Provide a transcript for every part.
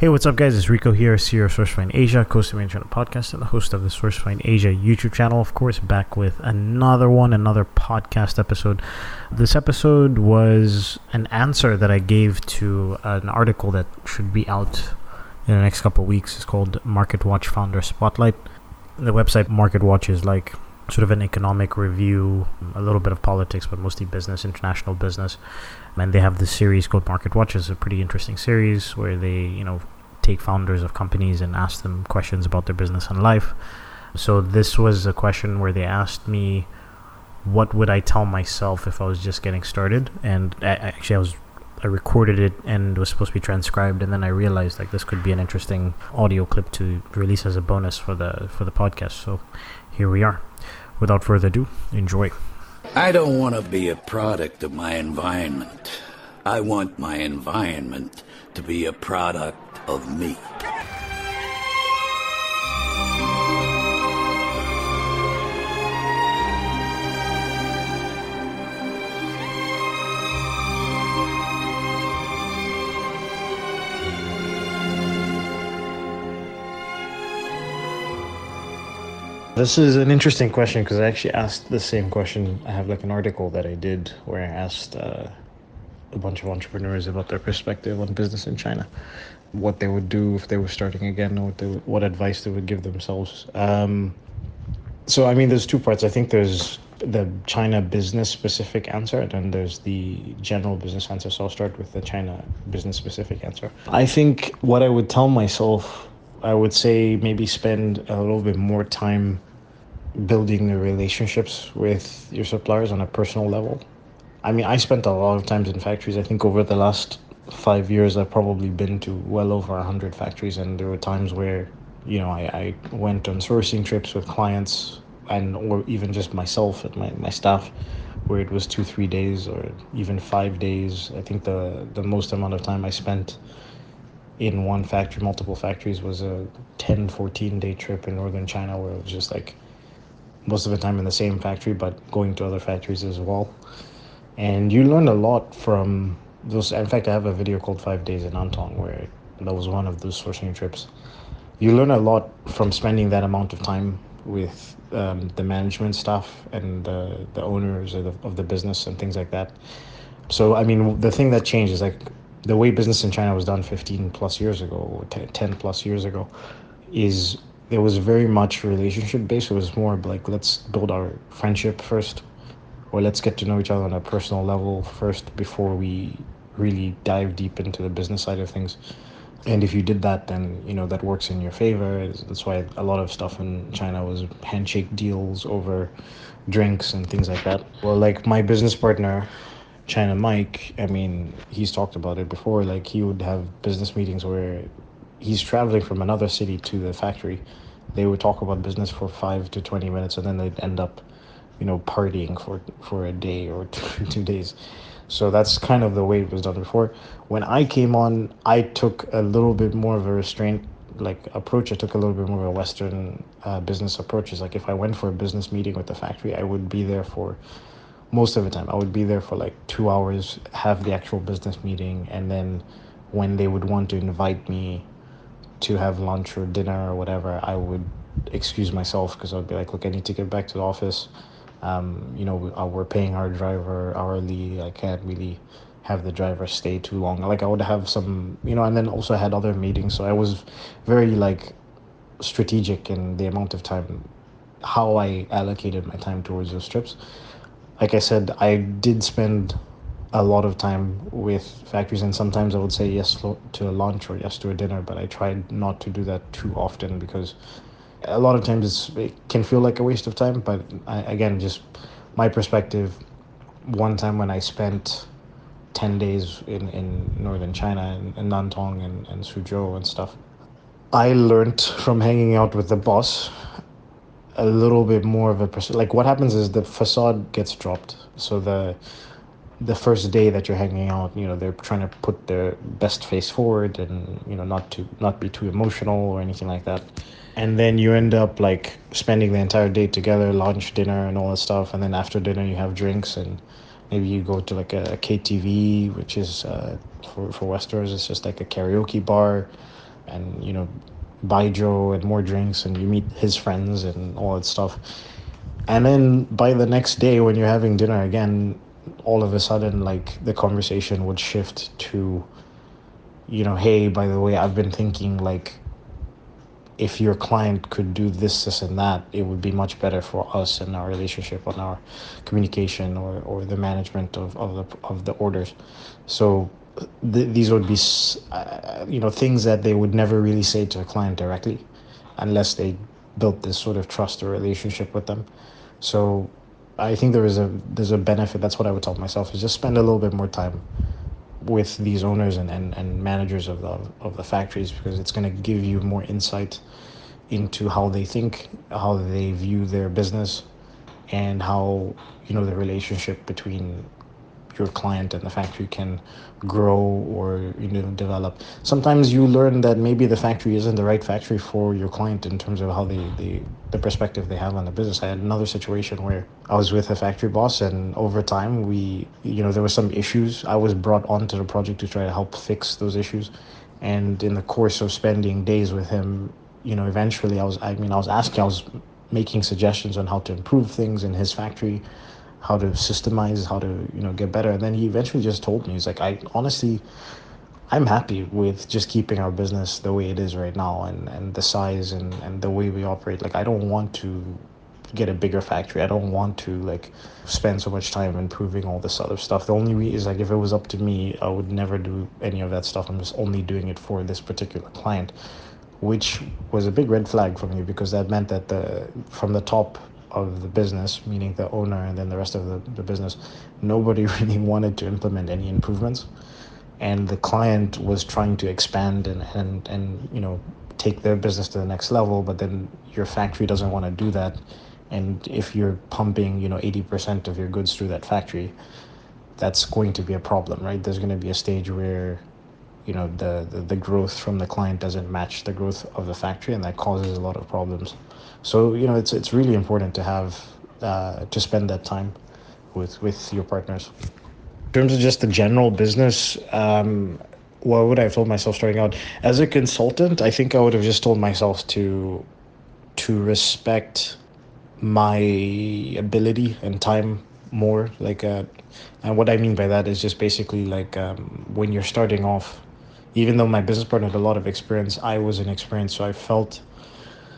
Hey, what's up, guys? It's Rico here, CEO of SourceFind Asia, of the Channel Podcast, and the host of the SourceFind Asia YouTube channel. Of course, back with another one, another podcast episode. This episode was an answer that I gave to an article that should be out in the next couple of weeks. It's called Market Watch Founder Spotlight. The website Market Watch is like sort of an economic review, a little bit of politics, but mostly business, international business. And they have this series called Market Watch. It's a pretty interesting series where they, you know, take founders of companies and ask them questions about their business and life. So this was a question where they asked me, what would I tell myself if I was just getting started? And I, actually, I was I recorded it and was supposed to be transcribed, and then I realized like this could be an interesting audio clip to release as a bonus for the for the podcast. So here we are without further ado, enjoy. I don't want to be a product of my environment. I want my environment to be a product of me. This is an interesting question because I actually asked the same question. I have like an article that I did where I asked uh, a bunch of entrepreneurs about their perspective on business in China, what they would do if they were starting again, what they would, what advice they would give themselves. Um, so I mean, there's two parts. I think there's the China business specific answer, and then there's the general business answer. So I'll start with the China business specific answer. I think what I would tell myself, I would say maybe spend a little bit more time building the relationships with your suppliers on a personal level. I mean, I spent a lot of times in factories. I think over the last five years, I've probably been to well over a hundred factories, and there were times where, you know, I, I went on sourcing trips with clients and or even just myself and my, my staff, where it was two, three days or even five days. I think the the most amount of time I spent in one factory, multiple factories, was a 10, 14 day trip in northern China, where it was just like most of the time in the same factory, but going to other factories as well. And you learn a lot from those. In fact, I have a video called Five Days in Nantong where that was one of those sourcing trips. You learn a lot from spending that amount of time with um, the management staff and the, the owners of the, of the business and things like that. So, I mean, the thing that changed is like the way business in China was done 15 plus years ago, or 10 plus years ago, is it was very much relationship based. It was more like let's build our friendship first, or let's get to know each other on a personal level first before we really dive deep into the business side of things. And if you did that, then you know that works in your favor. That's why a lot of stuff in China was handshake deals over drinks and things like that. Well, like my business partner, China Mike, I mean, he's talked about it before. Like he would have business meetings where he's traveling from another city to the factory. They would talk about business for five to twenty minutes, and then they'd end up, you know, partying for for a day or two, two days. So that's kind of the way it was done before. When I came on, I took a little bit more of a restraint like approach. I took a little bit more of a Western uh, business approach. Is like if I went for a business meeting with the factory, I would be there for most of the time. I would be there for like two hours, have the actual business meeting, and then when they would want to invite me to have lunch or dinner or whatever, I would excuse myself because I'd be like, look, I need to get back to the office. Um, you know, we're paying our driver hourly. I can't really have the driver stay too long. Like I would have some, you know, and then also I had other meetings. So I was very like strategic in the amount of time, how I allocated my time towards those trips. Like I said, I did spend a lot of time with factories and sometimes i would say yes to a lunch or yes to a dinner but i tried not to do that too often because a lot of times it can feel like a waste of time but I, again just my perspective one time when i spent 10 days in, in northern china in, in nantong and, and suzhou and stuff i learned from hanging out with the boss a little bit more of a person like what happens is the facade gets dropped. So the the first day that you're hanging out, you know, they're trying to put their best face forward and, you know, not to not be too emotional or anything like that. And then you end up like spending the entire day together, lunch, dinner and all that stuff. And then after dinner you have drinks and maybe you go to like a, KTV, which is uh, for, for Westerners, it's just like a karaoke bar. and you know baijiu and more drinks and you meet his friends and all that stuff and then by the next day when you're having dinner again all of a sudden like the conversation would shift to you know hey by the way i've been thinking like if your client could do this this and that it would be much better for us and our relationship on our communication or, or the management of, of the of the orders. So th- these would be uh, you know things that they would never really say to a client directly unless they built this sort of trust or relationship with them. So i think there is a there's a benefit that's what i would tell myself is just spend a little bit more time with these owners and, and, and managers of the of the factories because it's going to give you more insight into how they think how they view their business and how you know the relationship between your client and the factory can grow or you know develop. Sometimes you learn that maybe the factory isn't the right factory for your client in terms of how they the perspective they have on the business. I had another situation where I was with a factory boss and over time we you know there were some issues. I was brought onto the project to try to help fix those issues. And in the course of spending days with him, you know, eventually I was I mean I was asking I was making suggestions on how to improve things in his factory how to systemize, how to you know get better. And then he eventually just told me, he's like, I honestly, I'm happy with just keeping our business the way it is right now and and the size and and the way we operate. Like I don't want to get a bigger factory. I don't want to like spend so much time improving all this other stuff. The only reason is like if it was up to me, I would never do any of that stuff. I'm just only doing it for this particular client, which was a big red flag for me because that meant that the from the top of the business, meaning the owner and then the rest of the, the business, nobody really wanted to implement any improvements. And the client was trying to expand and, and, and you know take their business to the next level, but then your factory doesn't want to do that. And if you're pumping, you know, 80% of your goods through that factory, that's going to be a problem, right? There's going to be a stage where you know the, the, the growth from the client doesn't match the growth of the factory and that causes a lot of problems. So you know it's it's really important to have uh, to spend that time with with your partners. In terms of just the general business um, what would I have told myself starting out? As a consultant I think I would have just told myself to to respect my ability and time more. Like uh, and what I mean by that is just basically like um, when you're starting off even though my business partner had a lot of experience, I was inexperienced. So I felt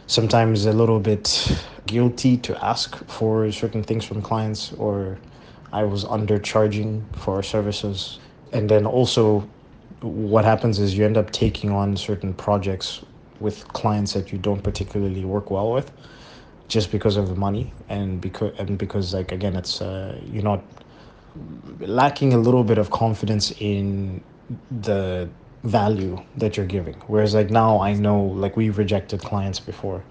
sometimes a little bit guilty to ask for certain things from clients, or I was undercharging for services. And then also, what happens is you end up taking on certain projects with clients that you don't particularly work well with just because of the money and because and because like again it's uh, you're not lacking a little bit of confidence in the value that you're giving. Whereas like now I know like we've rejected clients before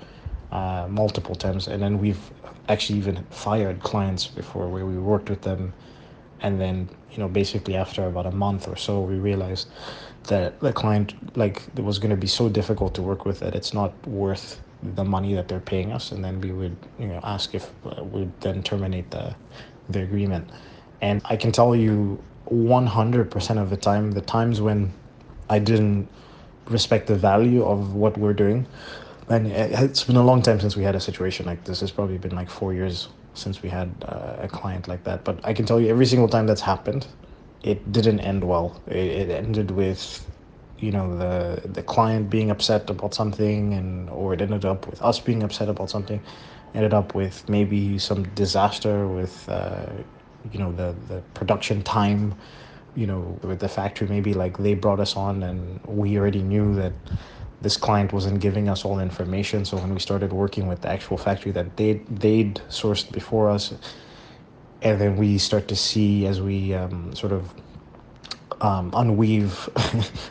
uh, multiple times and then we've actually even fired clients before where we worked with them. And then you know basically after about a month or so we realized that the client like it was going to be so difficult to work with that it's not worth the money that they're paying us. And then we would you know ask if uh, we'd then terminate the the agreement. And i can tell you 100% of the time the times when I didn't respect the value of what we're doing. And it's been a long time since we had a situation like this. It's probably been like four years since we had uh, a client like that. But I can tell you, every single time that's happened, it didn't end well. It, it ended with, you know, the the client being upset about something, and or it ended up with us being upset about something. Ended up with maybe some disaster with, uh, you know, the the production time you know, with the factory, maybe like they brought us on and we already knew that this client wasn't giving us all information. So when we started working with the actual factory that they they'd sourced before us, and then we start to see as we um, sort of um, unweave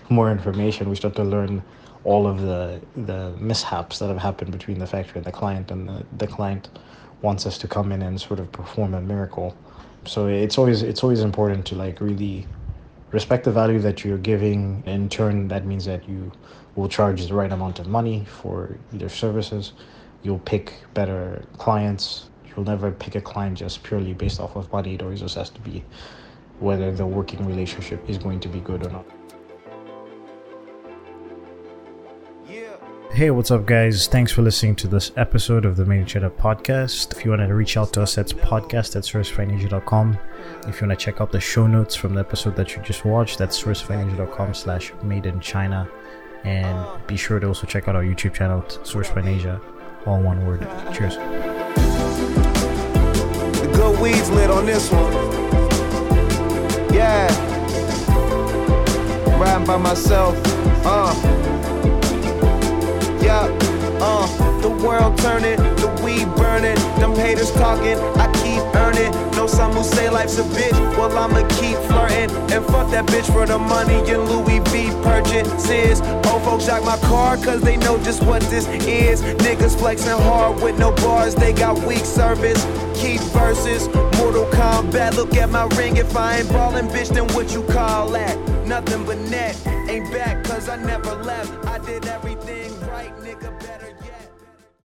more information, we start to learn all of the the mishaps that have happened between the factory and the client, and the, the client wants us to come in and sort of perform a miracle so it's always it's always important to like really respect the value that you're giving. In turn that means that you will charge the right amount of money for their services. You'll pick better clients. You'll never pick a client just purely based off of money. It always has to be whether the working relationship is going to be good or not Hey, what's up, guys? Thanks for listening to this episode of the Made in China podcast. If you want to reach out to us, that's podcast at sourcefindasia.com. If you want to check out the show notes from the episode that you just watched, that's sourcefindasia.com slash made in China. And be sure to also check out our YouTube channel, Source all one word. Cheers. The good weed's lit on this one. Yeah. Riding by myself. Uh. Yeah, uh, the world turning, the weed burning, them haters talking, I keep earning. Know some who say life's a bitch, well I'ma keep flirting. And fuck that bitch for the money and Louis V purchases. Old folks jack my car cause they know just what this is. Niggas flexing hard with no bars, they got weak service. Keep verses, Mortal Kombat, look at my ring. If I ain't ballin', bitch, then what you call that? Nothing but net, ain't back cause I never left. I did everything